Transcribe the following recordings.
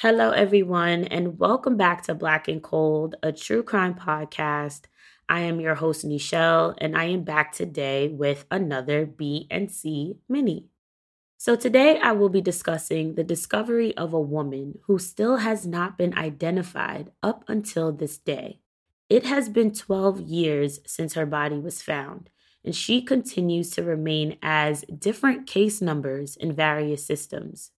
Hello, everyone, and welcome back to Black and Cold, a true crime podcast. I am your host, Nichelle, and I am back today with another B and C mini. So, today I will be discussing the discovery of a woman who still has not been identified up until this day. It has been 12 years since her body was found, and she continues to remain as different case numbers in various systems.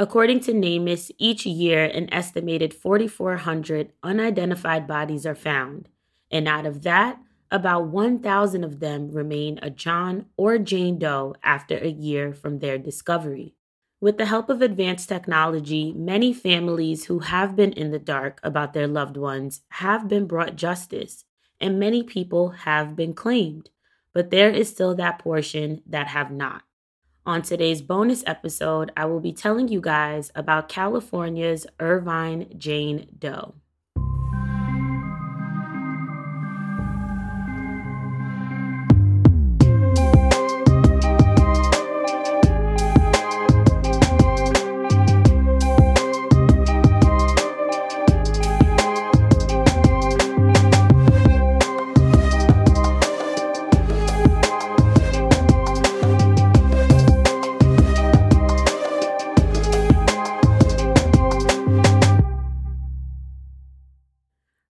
According to NamUs, each year an estimated 4,400 unidentified bodies are found, and out of that, about 1,000 of them remain a John or Jane Doe after a year from their discovery. With the help of advanced technology, many families who have been in the dark about their loved ones have been brought justice, and many people have been claimed. But there is still that portion that have not. On today's bonus episode, I will be telling you guys about California's Irvine Jane Doe.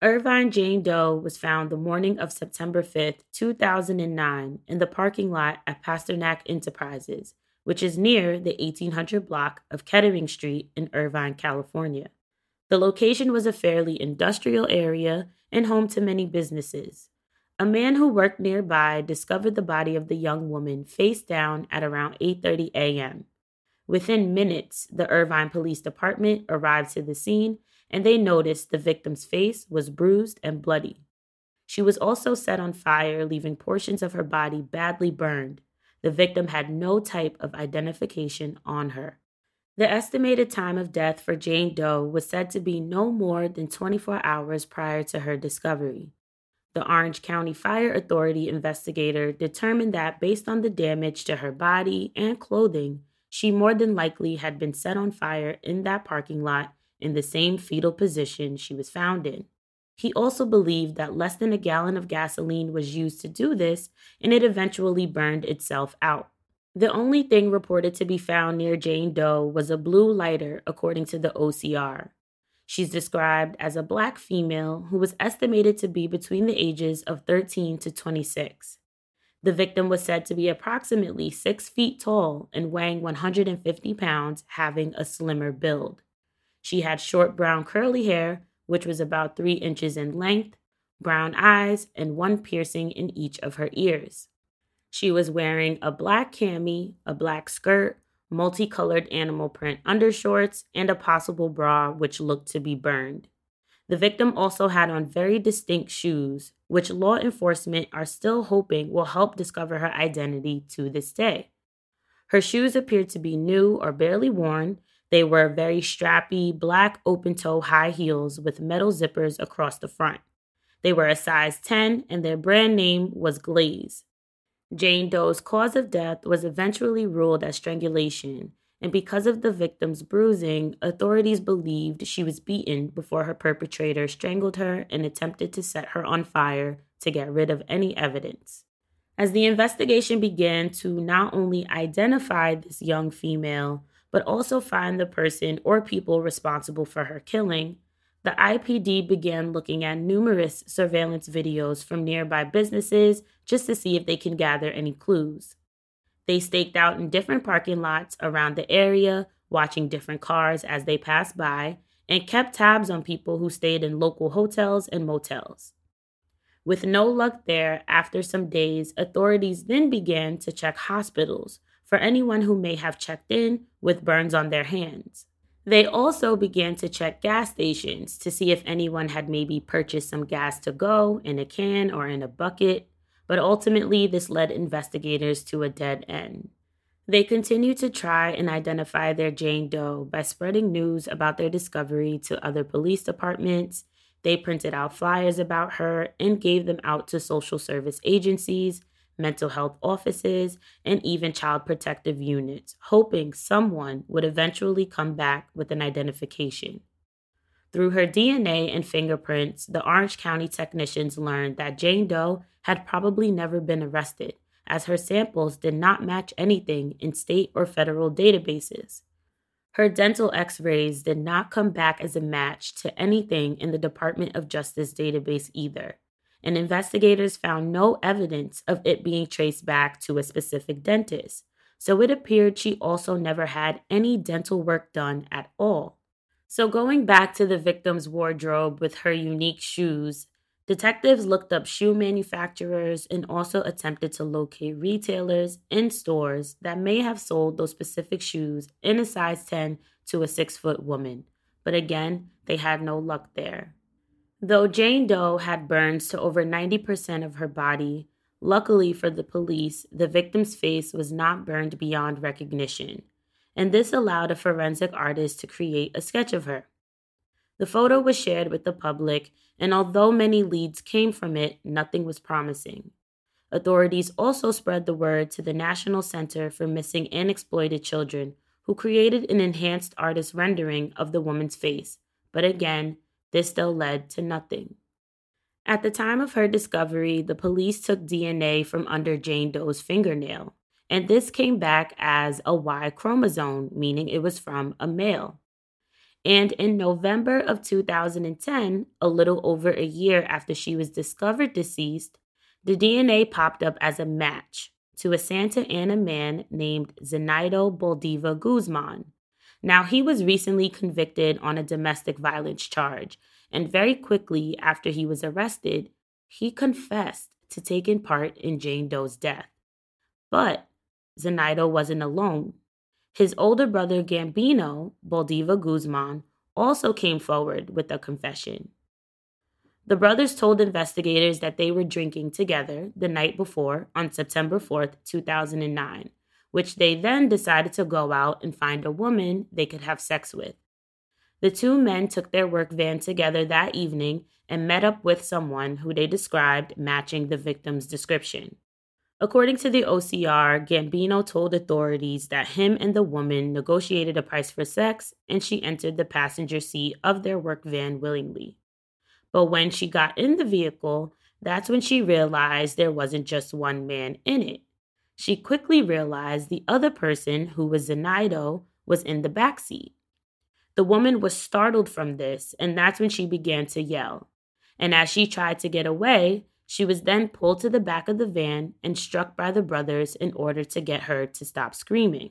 Irvine Jane Doe was found the morning of September 5th, 2009, in the parking lot at Pasternak Enterprises, which is near the 1800 block of Kettering Street in Irvine, California. The location was a fairly industrial area and home to many businesses. A man who worked nearby discovered the body of the young woman face down at around 8:30 a.m. Within minutes, the Irvine Police Department arrived to the scene and they noticed the victim's face was bruised and bloody. She was also set on fire, leaving portions of her body badly burned. The victim had no type of identification on her. The estimated time of death for Jane Doe was said to be no more than 24 hours prior to her discovery. The Orange County Fire Authority investigator determined that based on the damage to her body and clothing, she more than likely had been set on fire in that parking lot in the same fetal position she was found in. He also believed that less than a gallon of gasoline was used to do this, and it eventually burned itself out. The only thing reported to be found near Jane Doe was a blue lighter, according to the OCR. She's described as a black female who was estimated to be between the ages of 13 to 26. The victim was said to be approximately 6 feet tall and weighing 150 pounds, having a slimmer build. She had short brown curly hair, which was about three inches in length, brown eyes, and one piercing in each of her ears. She was wearing a black cami, a black skirt, multicolored animal print undershorts, and a possible bra which looked to be burned. The victim also had on very distinct shoes, which law enforcement are still hoping will help discover her identity to this day. Her shoes appeared to be new or barely worn, they were very strappy, black open toe high heels with metal zippers across the front. They were a size 10 and their brand name was Glaze. Jane Doe's cause of death was eventually ruled as strangulation, and because of the victim's bruising, authorities believed she was beaten before her perpetrator strangled her and attempted to set her on fire to get rid of any evidence. As the investigation began to not only identify this young female, but also find the person or people responsible for her killing, the IPD began looking at numerous surveillance videos from nearby businesses just to see if they can gather any clues. They staked out in different parking lots around the area, watching different cars as they passed by, and kept tabs on people who stayed in local hotels and motels. With no luck there, after some days, authorities then began to check hospitals for anyone who may have checked in with burns on their hands. They also began to check gas stations to see if anyone had maybe purchased some gas to go in a can or in a bucket, but ultimately this led investigators to a dead end. They continued to try and identify their Jane Doe by spreading news about their discovery to other police departments. They printed out flyers about her and gave them out to social service agencies mental health offices, and even child protective units, hoping someone would eventually come back with an identification. Through her DNA and fingerprints, the Orange County technicians learned that Jane Doe had probably never been arrested, as her samples did not match anything in state or federal databases. Her dental x rays did not come back as a match to anything in the Department of Justice database either, and investigators found no evidence of it being traced back to a specific dentist, so it appeared she also never had any dental work done at all. So, going back to the victim's wardrobe with her unique shoes, detectives looked up shoe manufacturers and also attempted to locate retailers and stores that may have sold those specific shoes in a size 10 to a 6 foot woman. But again, they had no luck there. Though Jane Doe had burns to over 90% of her body, luckily for the police, the victim's face was not burned beyond recognition, and this allowed a forensic artist to create a sketch of her. The photo was shared with the public, and although many leads came from it, nothing was promising. Authorities also spread the word to the National Center for Missing and Exploited Children, who created an enhanced artist rendering of the woman's face, but again, this still led to nothing. At the time of her discovery, the police took DNA from under Jane Doe's fingernail, and this came back as a Y chromosome, meaning it was from a male. And in November of 2010, a little over a year after she was discovered deceased, the DNA popped up as a match to a Santa Ana man named Zenaido Valdivia Guzman, now, he was recently convicted on a domestic violence charge, and very quickly after he was arrested, he confessed to taking part in Jane Doe's death. But Zenaido wasn't alone. His older brother Gambino, Valdivia Guzman, also came forward with a confession. The brothers told investigators that they were drinking together the night before on September 4th, 2009 which they then decided to go out and find a woman they could have sex with. The two men took their work van together that evening and met up with someone who they described matching the victim's description. According to the OCR, Gambino told authorities that him and the woman negotiated a price for sex and she entered the passenger seat of their work van willingly. But when she got in the vehicle, that's when she realized there wasn't just one man in it. She quickly realized the other person, who was Zenaido, was in the back seat. The woman was startled from this, and that's when she began to yell. And as she tried to get away, she was then pulled to the back of the van and struck by the brothers in order to get her to stop screaming.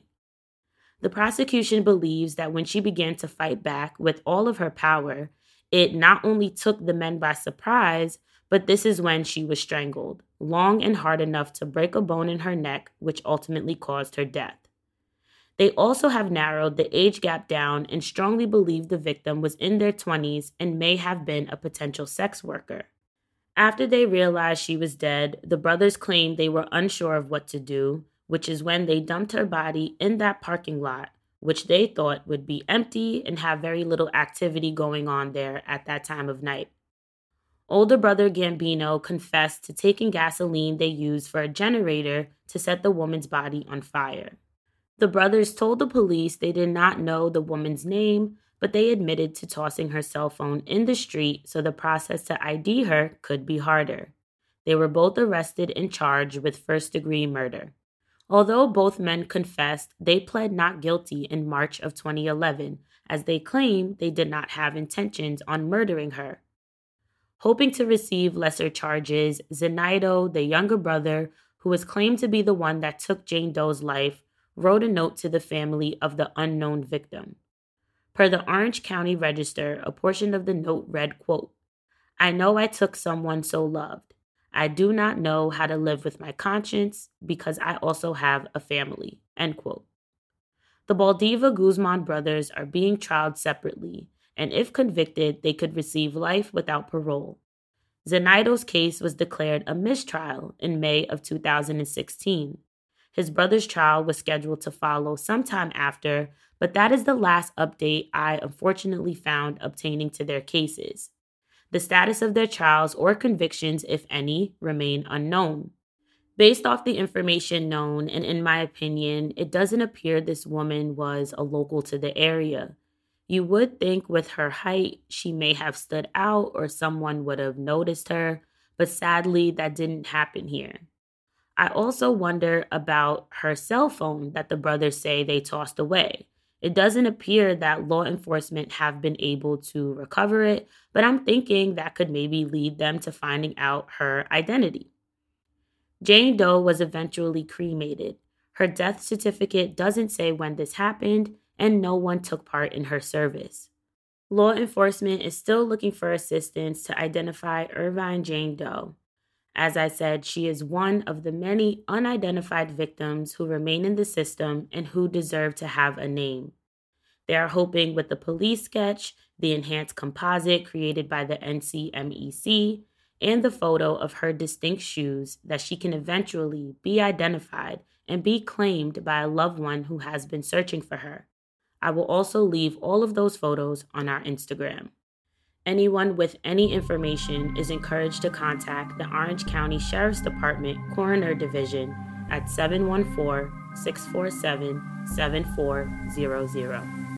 The prosecution believes that when she began to fight back with all of her power, it not only took the men by surprise, but this is when she was strangled, long and hard enough to break a bone in her neck, which ultimately caused her death. They also have narrowed the age gap down and strongly believe the victim was in their 20s and may have been a potential sex worker. After they realized she was dead, the brothers claimed they were unsure of what to do, which is when they dumped her body in that parking lot, which they thought would be empty and have very little activity going on there at that time of night. Older brother Gambino confessed to taking gasoline they used for a generator to set the woman's body on fire. The brothers told the police they did not know the woman's name, but they admitted to tossing her cell phone in the street so the process to ID her could be harder. They were both arrested and charged with first degree murder. Although both men confessed, they pled not guilty in March of 2011, as they claim they did not have intentions on murdering her. Hoping to receive lesser charges, Zenaido, the younger brother, who was claimed to be the one that took Jane Doe's life, wrote a note to the family of the unknown victim. Per the Orange County Register, a portion of the note read, quote, I know I took someone so loved. I do not know how to live with my conscience because I also have a family. End quote. The Valdivia Guzman brothers are being tried separately, and if convicted, they could receive life without parole. Zenaido's case was declared a mistrial in May of 2016. His brother's trial was scheduled to follow sometime after, but that is the last update I unfortunately found obtaining to their cases. The status of their trials or convictions, if any, remain unknown. Based off the information known, and in my opinion, it doesn't appear this woman was a local to the area. You would think with her height, she may have stood out or someone would have noticed her, but sadly, that didn't happen here. I also wonder about her cell phone that the brothers say they tossed away. It doesn't appear that law enforcement have been able to recover it, but I'm thinking that could maybe lead them to finding out her identity. Jane Doe was eventually cremated. Her death certificate doesn't say when this happened, and no one took part in her service. Law enforcement is still looking for assistance to identify Irvine Jane Doe. As I said, she is one of the many unidentified victims who remain in the system and who deserve to have a name. They are hoping with the police sketch, the enhanced composite created by the NCMEC, and the photo of her distinct shoes that she can eventually be identified and be claimed by a loved one who has been searching for her. I will also leave all of those photos on our Instagram. Anyone with any information is encouraged to contact the Orange County Sheriff's Department Coroner Division at 714 647 7400.